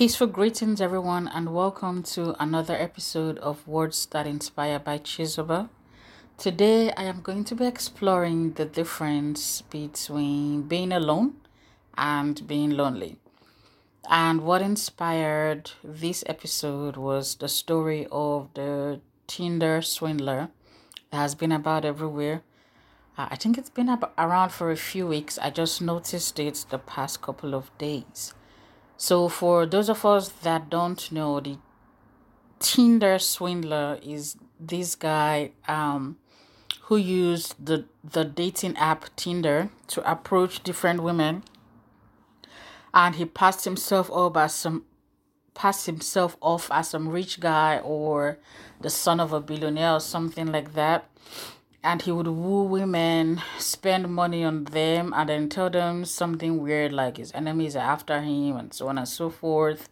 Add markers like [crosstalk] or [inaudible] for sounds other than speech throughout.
Peaceful greetings, everyone, and welcome to another episode of Words That Inspire by Chizoba. Today, I am going to be exploring the difference between being alone and being lonely. And what inspired this episode was the story of the Tinder swindler that has been about everywhere. Uh, I think it's been around for a few weeks. I just noticed it the past couple of days. So, for those of us that don't know, the Tinder swindler is this guy um, who used the the dating app Tinder to approach different women. And he passed himself up as some passed himself off as some rich guy or the son of a billionaire or something like that and he would woo women spend money on them and then tell them something weird like his enemies are after him and so on and so forth.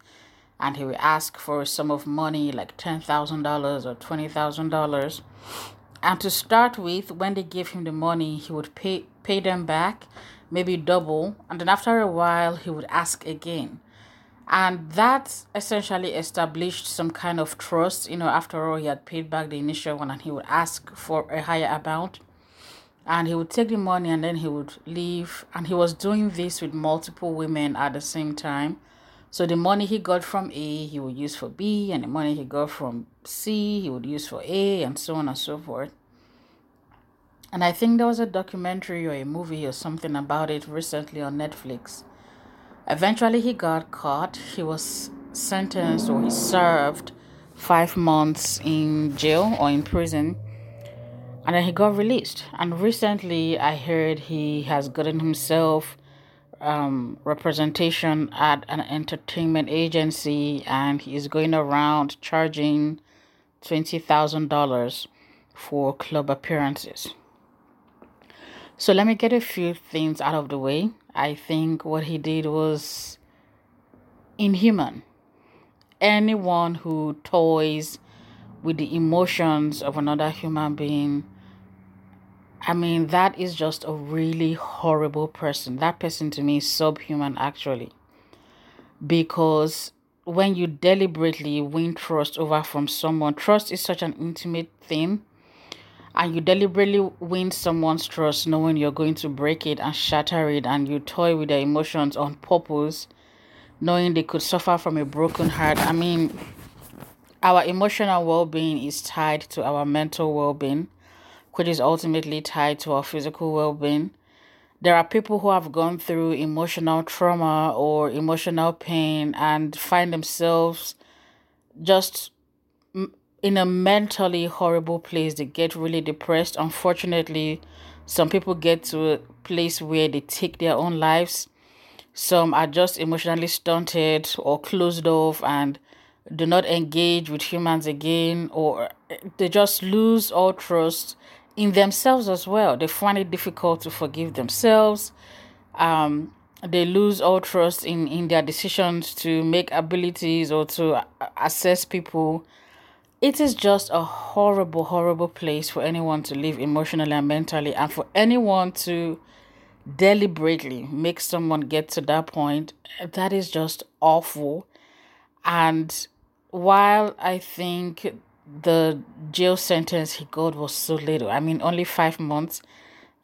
And he would ask for a sum of money like $10,000 or $20,000 and to start with, when they gave him the money, he would pay pay them back, maybe double, and then after a while he would ask again. And that essentially established some kind of trust. You know, after all, he had paid back the initial one and he would ask for a higher amount. And he would take the money and then he would leave. And he was doing this with multiple women at the same time. So the money he got from A, he would use for B, and the money he got from C, he would use for A, and so on and so forth. And I think there was a documentary or a movie or something about it recently on Netflix. Eventually, he got caught. He was sentenced or he served five months in jail or in prison. And then he got released. And recently, I heard he has gotten himself um, representation at an entertainment agency and he's going around charging $20,000 for club appearances. So let me get a few things out of the way. I think what he did was inhuman. Anyone who toys with the emotions of another human being, I mean, that is just a really horrible person. That person to me is subhuman, actually. Because when you deliberately win trust over from someone, trust is such an intimate thing and you deliberately win someone's trust knowing you're going to break it and shatter it and you toy with their emotions on purpose knowing they could suffer from a broken heart. I mean our emotional well-being is tied to our mental well-being which is ultimately tied to our physical well-being. There are people who have gone through emotional trauma or emotional pain and find themselves just in a mentally horrible place. They get really depressed. Unfortunately, some people get to a place where they take their own lives. Some are just emotionally stunted or closed off and do not engage with humans again, or they just lose all trust in themselves as well. They find it difficult to forgive themselves. Um, they lose all trust in, in their decisions to make abilities or to assess people it is just a horrible, horrible place for anyone to live emotionally and mentally, and for anyone to deliberately make someone get to that point. That is just awful. And while I think the jail sentence he got was so little, I mean, only five months,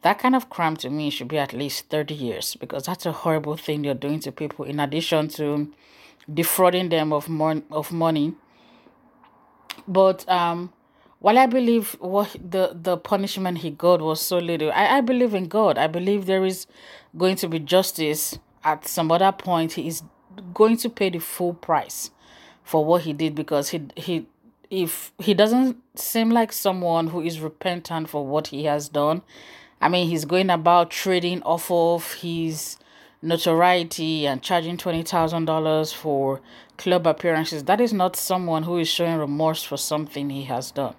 that kind of crime to me should be at least 30 years because that's a horrible thing you're doing to people, in addition to defrauding them of, more, of money but um, while I believe what the the punishment he got was so little, I, I believe in God. I believe there is going to be justice at some other point. He is going to pay the full price for what he did because he he if he doesn't seem like someone who is repentant for what he has done. I mean, he's going about trading off of his notoriety and charging $20,000 for club appearances. That is not someone who is showing remorse for something he has done.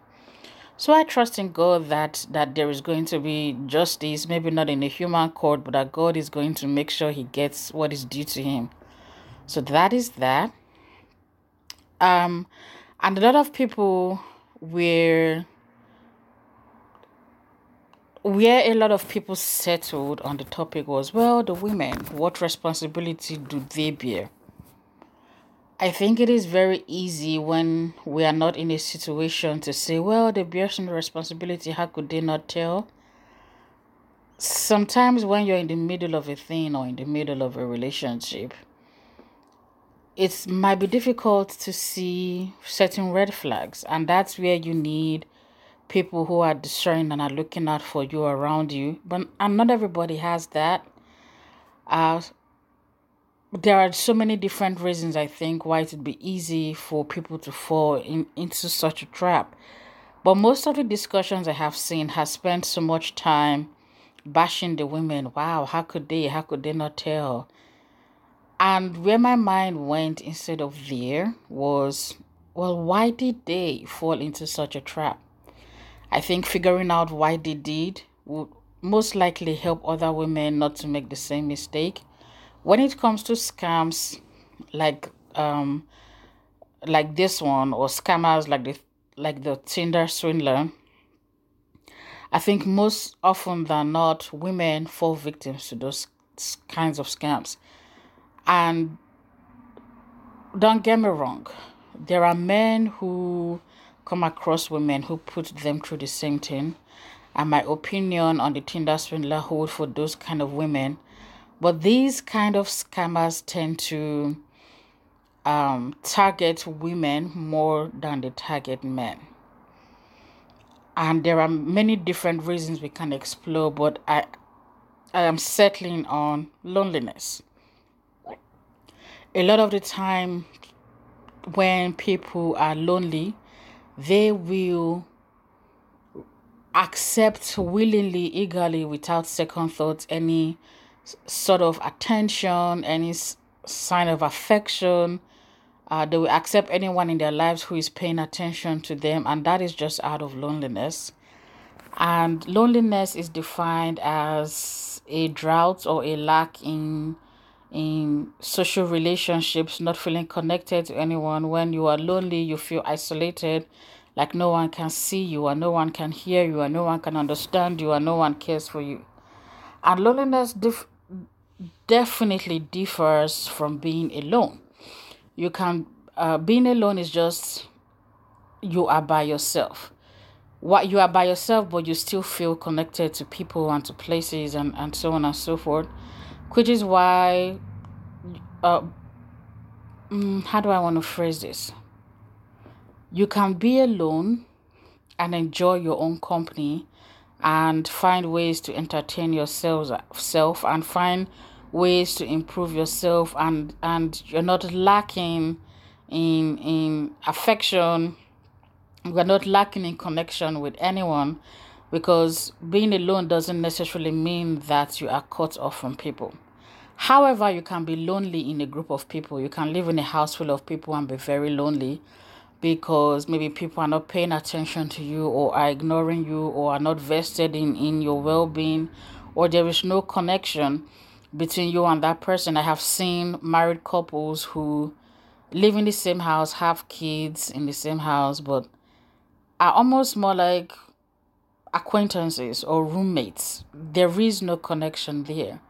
So I trust in God that that there is going to be justice, maybe not in a human court, but that God is going to make sure he gets what is due to him. So that is that. Um and a lot of people were where a lot of people settled on the topic was well, the women, what responsibility do they bear? I think it is very easy when we are not in a situation to say, well, they bear some responsibility. How could they not tell? Sometimes when you're in the middle of a thing or in the middle of a relationship, it might be difficult to see certain red flags, and that's where you need people who are discerning and are looking out for you around you. But and not everybody has that. Uh, there are so many different reasons I think why it would be easy for people to fall in, into such a trap. But most of the discussions I have seen has spent so much time bashing the women. Wow, how could they? How could they not tell? And where my mind went instead of there was, well, why did they fall into such a trap? I think figuring out why they did would most likely help other women not to make the same mistake when it comes to scams like um like this one or scammers like the like the Tinder swindler, I think most often than not women fall victims to those kinds of scams. And don't get me wrong, there are men who come across women who put them through the same thing. And my opinion on the Tinder swindler hold for those kind of women but these kind of scammers tend to um, target women more than they target men. And there are many different reasons we can explore, but I, I am settling on loneliness. A lot of the time, when people are lonely, they will accept willingly, eagerly, without second thoughts, any sort of attention, any sign of affection. Uh, they will accept anyone in their lives who is paying attention to them, and that is just out of loneliness. And loneliness is defined as a drought or a lack in in social relationships, not feeling connected to anyone. When you are lonely, you feel isolated, like no one can see you, and no one can hear you, and no one can understand you, and no one cares for you. And loneliness dif- definitely differs from being alone. You can uh, being alone is just you are by yourself. What you are by yourself, but you still feel connected to people and to places and, and so on and so forth. Which is why, uh, mm, how do I want to phrase this? You can be alone and enjoy your own company and find ways to entertain yourself self and find ways to improve yourself and and you're not lacking in in affection we're not lacking in connection with anyone because being alone doesn't necessarily mean that you are cut off from people however you can be lonely in a group of people you can live in a house full of people and be very lonely because maybe people are not paying attention to you or are ignoring you or are not vested in, in your well being or there is no connection between you and that person. I have seen married couples who live in the same house, have kids in the same house, but are almost more like acquaintances or roommates. There is no connection there.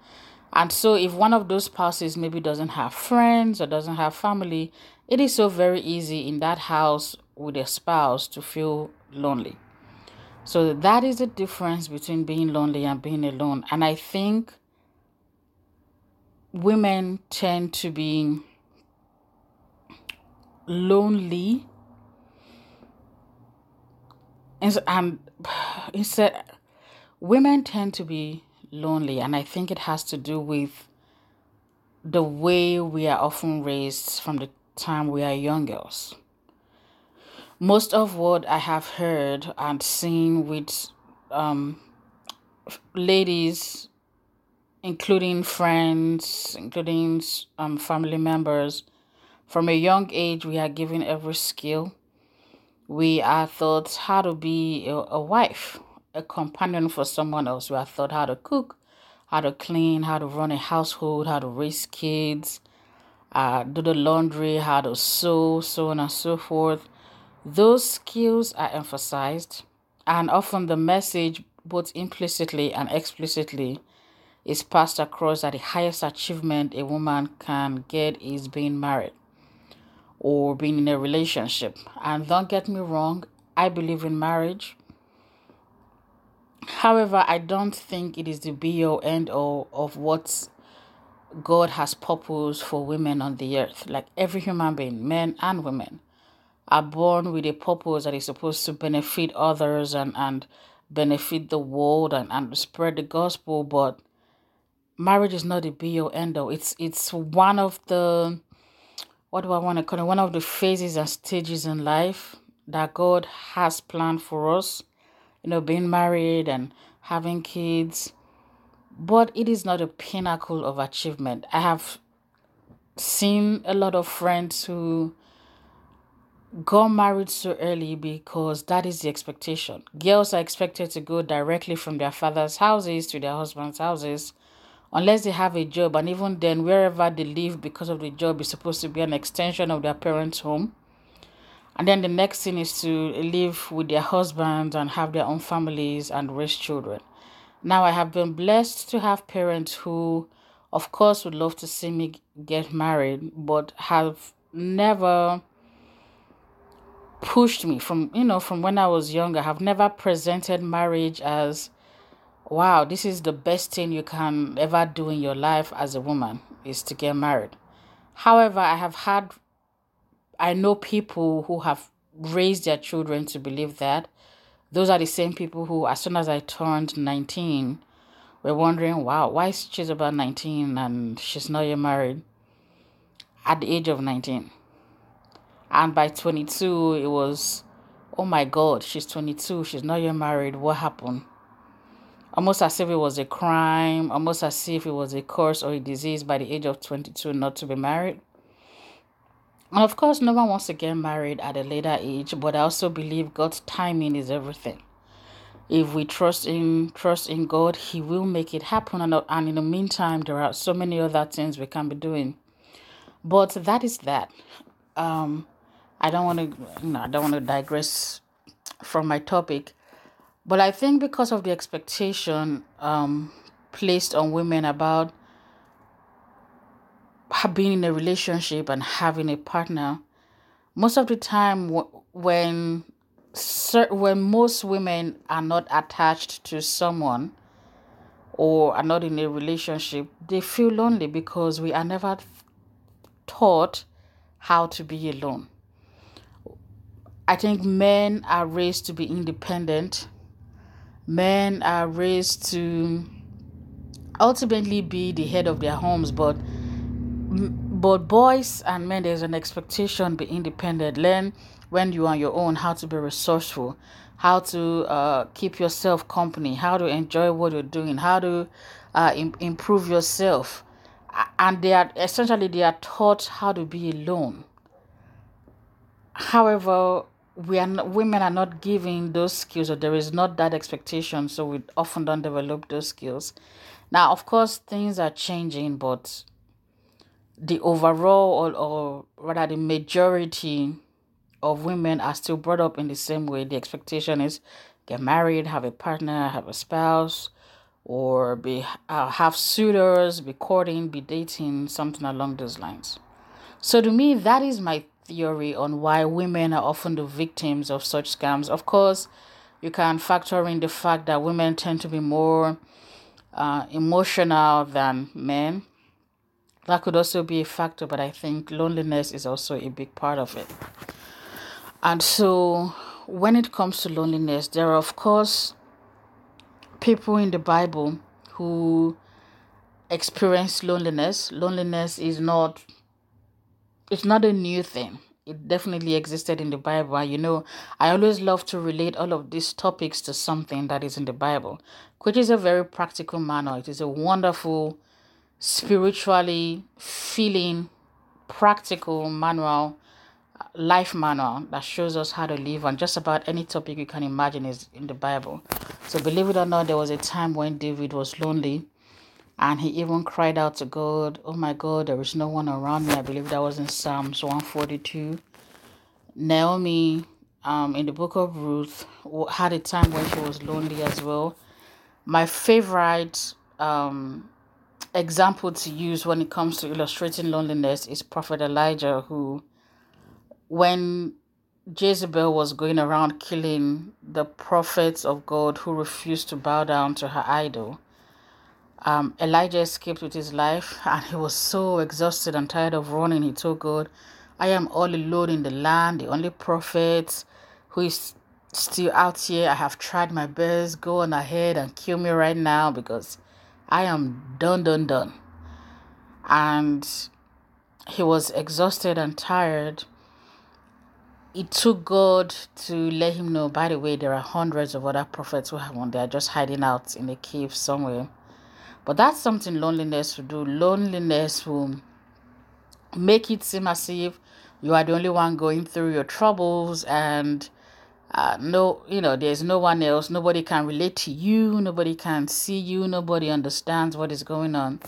And so, if one of those spouses maybe doesn't have friends or doesn't have family, it is so very easy in that house with a spouse to feel lonely. So, that is the difference between being lonely and being alone. And I think women tend to be lonely and instead [sighs] women tend to be lonely and i think it has to do with the way we are often raised from the time we are young girls most of what i have heard and seen with um, ladies including friends, including um, family members. From a young age, we are given every skill. We are taught how to be a, a wife, a companion for someone else. We are taught how to cook, how to clean, how to run a household, how to raise kids, uh, do the laundry, how to sew, so on and so forth. Those skills are emphasized, and often the message, both implicitly and explicitly, is passed across that the highest achievement a woman can get is being married. Or being in a relationship. And don't get me wrong, I believe in marriage. However, I don't think it is the be all end all of what God has purpose for women on the earth. Like every human being, men and women, are born with a purpose that is supposed to benefit others and, and benefit the world and, and spread the gospel. But marriage is not the be all end all. It's it's one of the what do I want to call it? One of the phases and stages in life that God has planned for us. You know, being married and having kids. But it is not a pinnacle of achievement. I have seen a lot of friends who got married so early because that is the expectation. Girls are expected to go directly from their father's houses to their husband's houses unless they have a job and even then wherever they live because of the job is supposed to be an extension of their parents home. And then the next thing is to live with their husbands and have their own families and raise children. Now i have been blessed to have parents who of course would love to see me get married but have never pushed me from you know from when i was younger have never presented marriage as wow, this is the best thing you can ever do in your life as a woman is to get married. However, I have had, I know people who have raised their children to believe that. Those are the same people who, as soon as I turned 19, were wondering, wow, why is she's about 19 and she's not yet married at the age of 19? And by 22, it was, oh my God, she's 22, she's not yet married. What happened? Almost as if it was a crime, almost as if it was a curse or a disease by the age of 22 not to be married. And of course, no one wants to get married at a later age, but I also believe God's timing is everything. If we trust in trust in God, He will make it happen. And, and in the meantime, there are so many other things we can be doing. But that is that. Um, I don't want to. You know, I don't want to digress from my topic. But I think because of the expectation um, placed on women about being in a relationship and having a partner, most of the time when when most women are not attached to someone or are not in a relationship, they feel lonely because we are never taught how to be alone. I think men are raised to be independent men are raised to ultimately be the head of their homes but but boys and men there's an expectation be independent. Learn when you're on your own how to be resourceful how to uh, keep yourself company how to enjoy what you're doing how to uh, Im- improve yourself. And they are essentially they are taught how to be alone. However we are not, women are not given those skills or there is not that expectation so we often don't develop those skills. Now of course things are changing but the overall or, or rather the majority of women are still brought up in the same way. The expectation is get married have a partner have a spouse or be uh, have suitors be courting be dating something along those lines. So to me that is my theory on why women are often the victims of such scams. Of course, you can factor in the fact that women tend to be more uh, emotional than men. That could also be a factor, but I think loneliness is also a big part of it. And so, when it comes to loneliness, there are, of course, people in the Bible who experience loneliness. Loneliness is not it's not a new thing. It definitely existed in the Bible. You know, I always love to relate all of these topics to something that is in the Bible, which is a very practical manual. It is a wonderful, spiritually feeling, practical manual, life manual that shows us how to live on just about any topic you can imagine is in the Bible. So, believe it or not, there was a time when David was lonely and he even cried out to God, Oh my God, there is no one around me. I believe that was in Psalms 142. Naomi, um, in the book of Ruth, had a time when she was lonely as well. My favorite um, example to use when it comes to illustrating loneliness is Prophet Elijah, who when Jezebel was going around killing the prophets of God who refused to bow down to her idol, um, Elijah escaped with his life [laughs] and he was so exhausted and tired of running. He told God, I am all alone in the land, the only prophet who is still out here. I have tried my best. Go on ahead and kill me right now because I am done, done, done. And he was exhausted and tired. It took God to let him know, by the way, there are hundreds of other prophets who have one. They are just hiding out in a cave somewhere. But that's something loneliness will do. Loneliness will make it seem as if you are the only one going through your troubles and uh, no you know there's no one else. Nobody can relate to you. Nobody can see you. Nobody understands what is going on.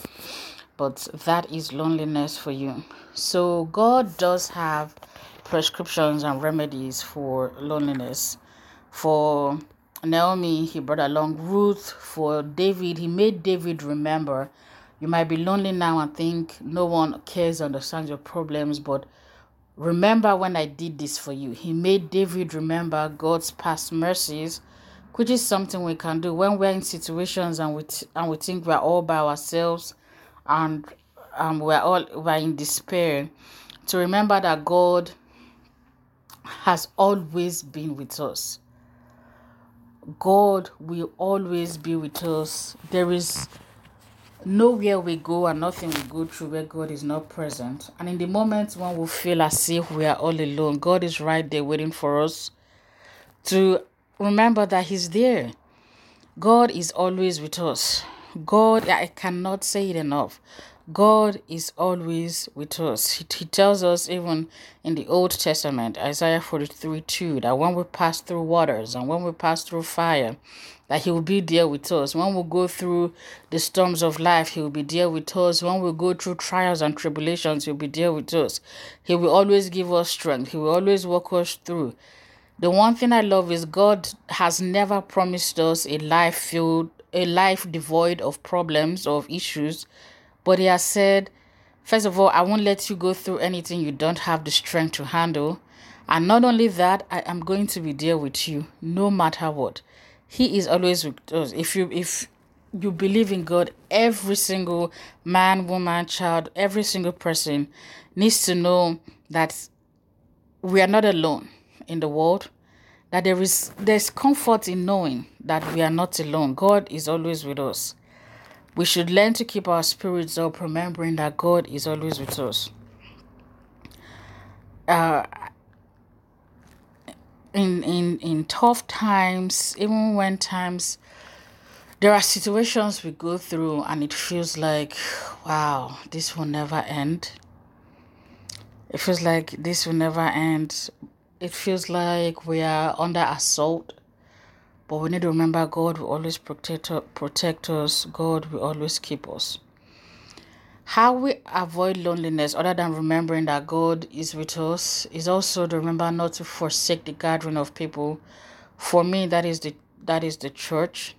But that is loneliness for you. So god does have prescriptions and remedies for loneliness. For naomi he brought along ruth for david he made david remember you might be lonely now and think no one cares understands your problems but Remember when I did this for you. He made David remember God's past mercies, which is something we can do when we're in situations and we and we think we're all by ourselves and um, we're all we're in despair. To remember that God has always been with us. God will always be with us. There is nowhere we go and nothing we go through where God is not present. And in the moments when we feel as if we are all alone, God is right there waiting for us to remember that He's there. God is always with us. God, I cannot say it enough. God is always with us. He, he tells us even in the Old Testament, Isaiah 43 2, that when we pass through waters and when we pass through fire, that He will be there with us. When we go through the storms of life, He will be there with us. When we go through trials and tribulations, He'll be there with us. He will always give us strength, He will always walk us through. The one thing I love is God has never promised us a life filled, a life devoid of problems of issues, but He has said, first of all, I won't let you go through anything you don't have the strength to handle. And not only that, I am going to be there with you no matter what. He is always with us. If you if you believe in God, every single man, woman, child, every single person needs to know that we are not alone in the world. That there is there's comfort in knowing that we are not alone. God is always with us. We should learn to keep our spirits up, remembering that God is always with us. Uh, in in in tough times even when times there are situations we go through and it feels like wow this will never end. It feels like this will never end. It feels like we are under assault but we need to remember god will always protect protect us god will always keep us how we avoid loneliness, other than remembering that God is with us, is also to remember not to forsake the gathering of people. For me, that is the that is the church.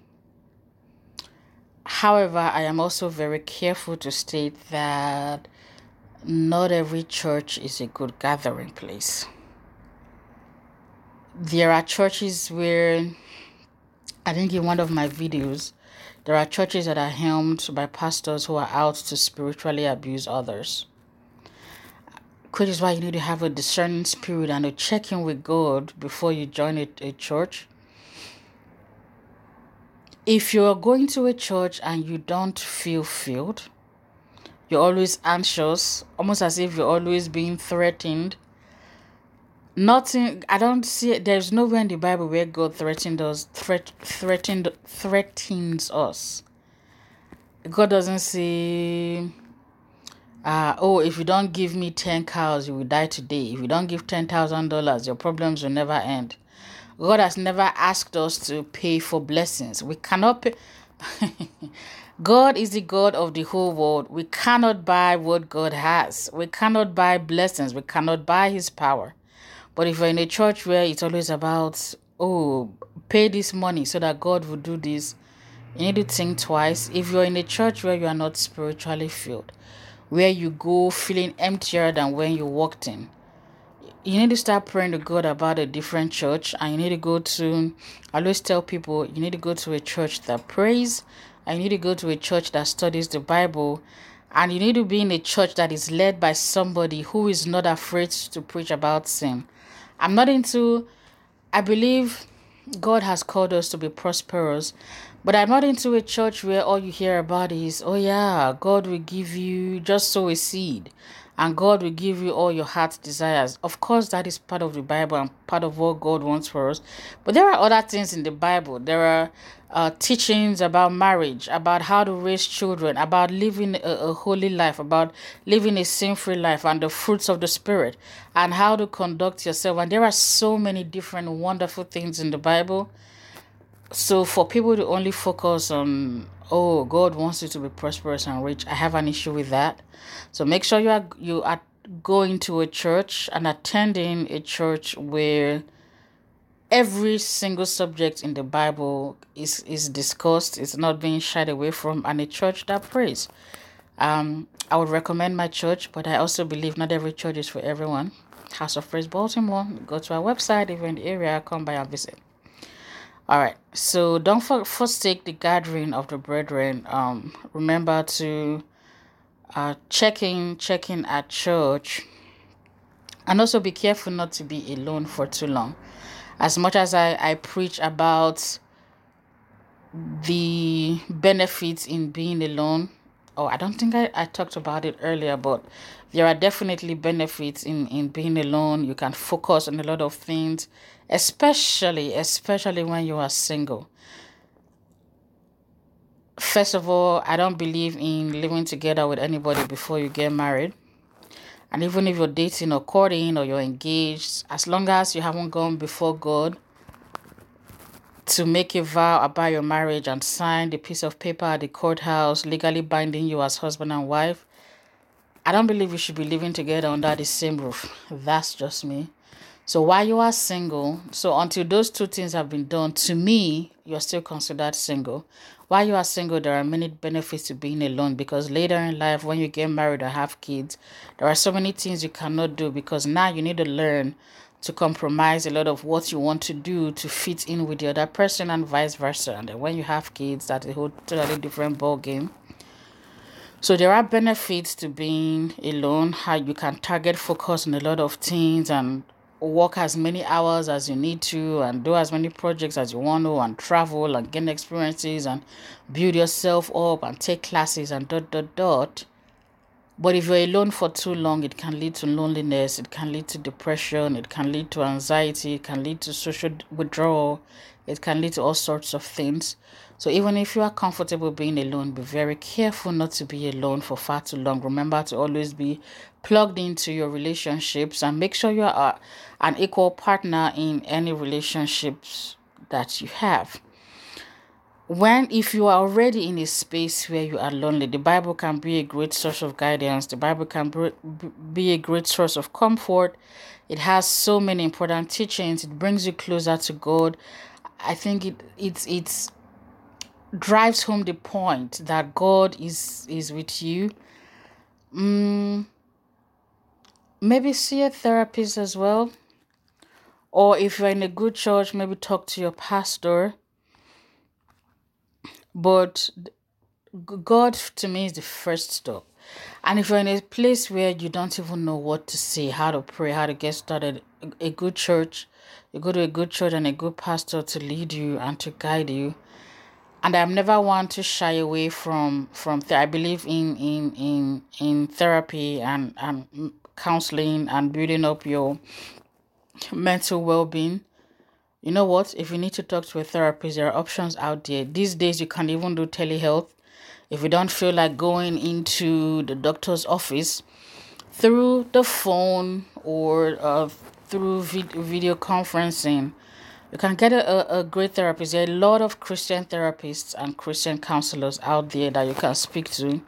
However, I am also very careful to state that not every church is a good gathering place. There are churches where I think in one of my videos there are churches that are helmed by pastors who are out to spiritually abuse others. Which is why you need to have a discerning spirit and a check in with God before you join a, a church. If you're going to a church and you don't feel filled, you're always anxious, almost as if you're always being threatened Nothing. I don't see. It. There's nowhere in the Bible where God threatened us. Threat, threatened, threatens us. God doesn't say, uh, "Oh, if you don't give me ten cows, you will die today. If you don't give ten thousand dollars, your problems will never end." God has never asked us to pay for blessings. We cannot pay. [laughs] God is the God of the whole world. We cannot buy what God has. We cannot buy blessings. We cannot buy His power. But if you're in a church where it's always about, oh, pay this money so that God will do this, you need to think twice. If you're in a church where you are not spiritually filled, where you go feeling emptier than when you walked in, you need to start praying to God about a different church and you need to go to I always tell people you need to go to a church that prays and you need to go to a church that studies the Bible and you need to be in a church that is led by somebody who is not afraid to preach about sin. I'm not into I believe God has called us to be prosperous, but I'm not into a church where all you hear about is, oh yeah, God will give you just sow a seed and God will give you all your heart's desires. Of course, that is part of the Bible and part of what God wants for us. But there are other things in the Bible. There are uh, teachings about marriage, about how to raise children, about living a, a holy life, about living a sin free life, and the fruits of the Spirit, and how to conduct yourself. And there are so many different wonderful things in the Bible. So, for people to only focus on oh god wants you to be prosperous and rich i have an issue with that. So make sure you are you are going to a church and attending a church where every single subject in the bible is is discussed it's not being shied away from and a church that prays. Um i would recommend my church but i also believe not every church is for everyone. House of praise baltimore go to our website if you're in the area come by and visit all right. So don't for, forsake the gathering of the brethren. Um, remember to uh, check in, check in at church, and also be careful not to be alone for too long. As much as I, I preach about the benefits in being alone, oh, I don't think I, I talked about it earlier, but there are definitely benefits in, in being alone. You can focus on a lot of things especially especially when you are single first of all i don't believe in living together with anybody before you get married and even if you're dating or courting or you're engaged as long as you haven't gone before god to make a vow about your marriage and sign the piece of paper at the courthouse legally binding you as husband and wife. I don't believe you should be living together under the same roof. That's just me. So while you are single, so until those two things have been done, to me, you're still considered single. While you are single, there are many benefits to being alone because later in life, when you get married or have kids, there are so many things you cannot do because now you need to learn to compromise a lot of what you want to do to fit in with the other person and vice versa. And when you have kids, that's a whole totally different ball game. So there are benefits to being alone, how you can target focus on a lot of things and work as many hours as you need to and do as many projects as you want to and travel and gain experiences and build yourself up and take classes and dot dot dot but if you're alone for too long it can lead to loneliness it can lead to depression it can lead to anxiety it can lead to social withdrawal it can lead to all sorts of things so even if you are comfortable being alone, be very careful not to be alone for far too long. Remember to always be plugged into your relationships and make sure you are an equal partner in any relationships that you have. When, if you are already in a space where you are lonely, the Bible can be a great source of guidance. The Bible can be a great source of comfort. It has so many important teachings. It brings you closer to God. I think it it's it's drives home the point that God is is with you. Mm, maybe see a therapist as well. Or if you're in a good church, maybe talk to your pastor. But God to me is the first stop. And if you're in a place where you don't even know what to say, how to pray, how to get started, a good church, you go to a good church and a good pastor to lead you and to guide you and I'm never one to shy away from from th- I believe in in in in therapy and and counseling and building up your mental well-being. You know what? If you need to talk to a therapist, there are options out there. These days, you can even do telehealth. If you don't feel like going into the doctor's office, through the phone or uh, through vid- video conferencing, you can get a, a great therapist. There are a lot of Christian therapists and Christian counselors out there that you can speak to.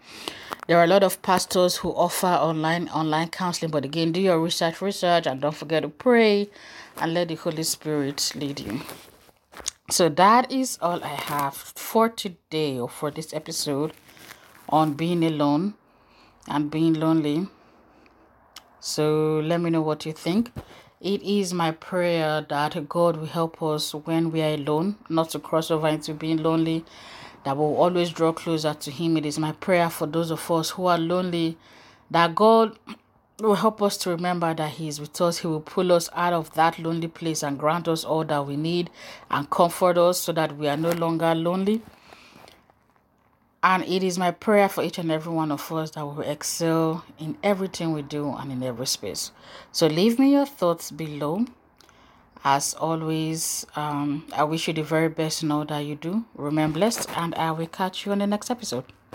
There are a lot of pastors who offer online online counseling, but again, do your research, research, and don't forget to pray and let the Holy Spirit lead you. So that is all I have for today or for this episode on being alone and being lonely. So let me know what you think. It is my prayer that God will help us when we are alone, not to cross over into being lonely, that we'll always draw closer to Him. It is my prayer for those of us who are lonely that God will help us to remember that He is with us. He will pull us out of that lonely place and grant us all that we need and comfort us so that we are no longer lonely. And it is my prayer for each and every one of us that we excel in everything we do and in every space. So leave me your thoughts below. As always, um, I wish you the very best in all that you do. Remain blessed, and I will catch you on the next episode.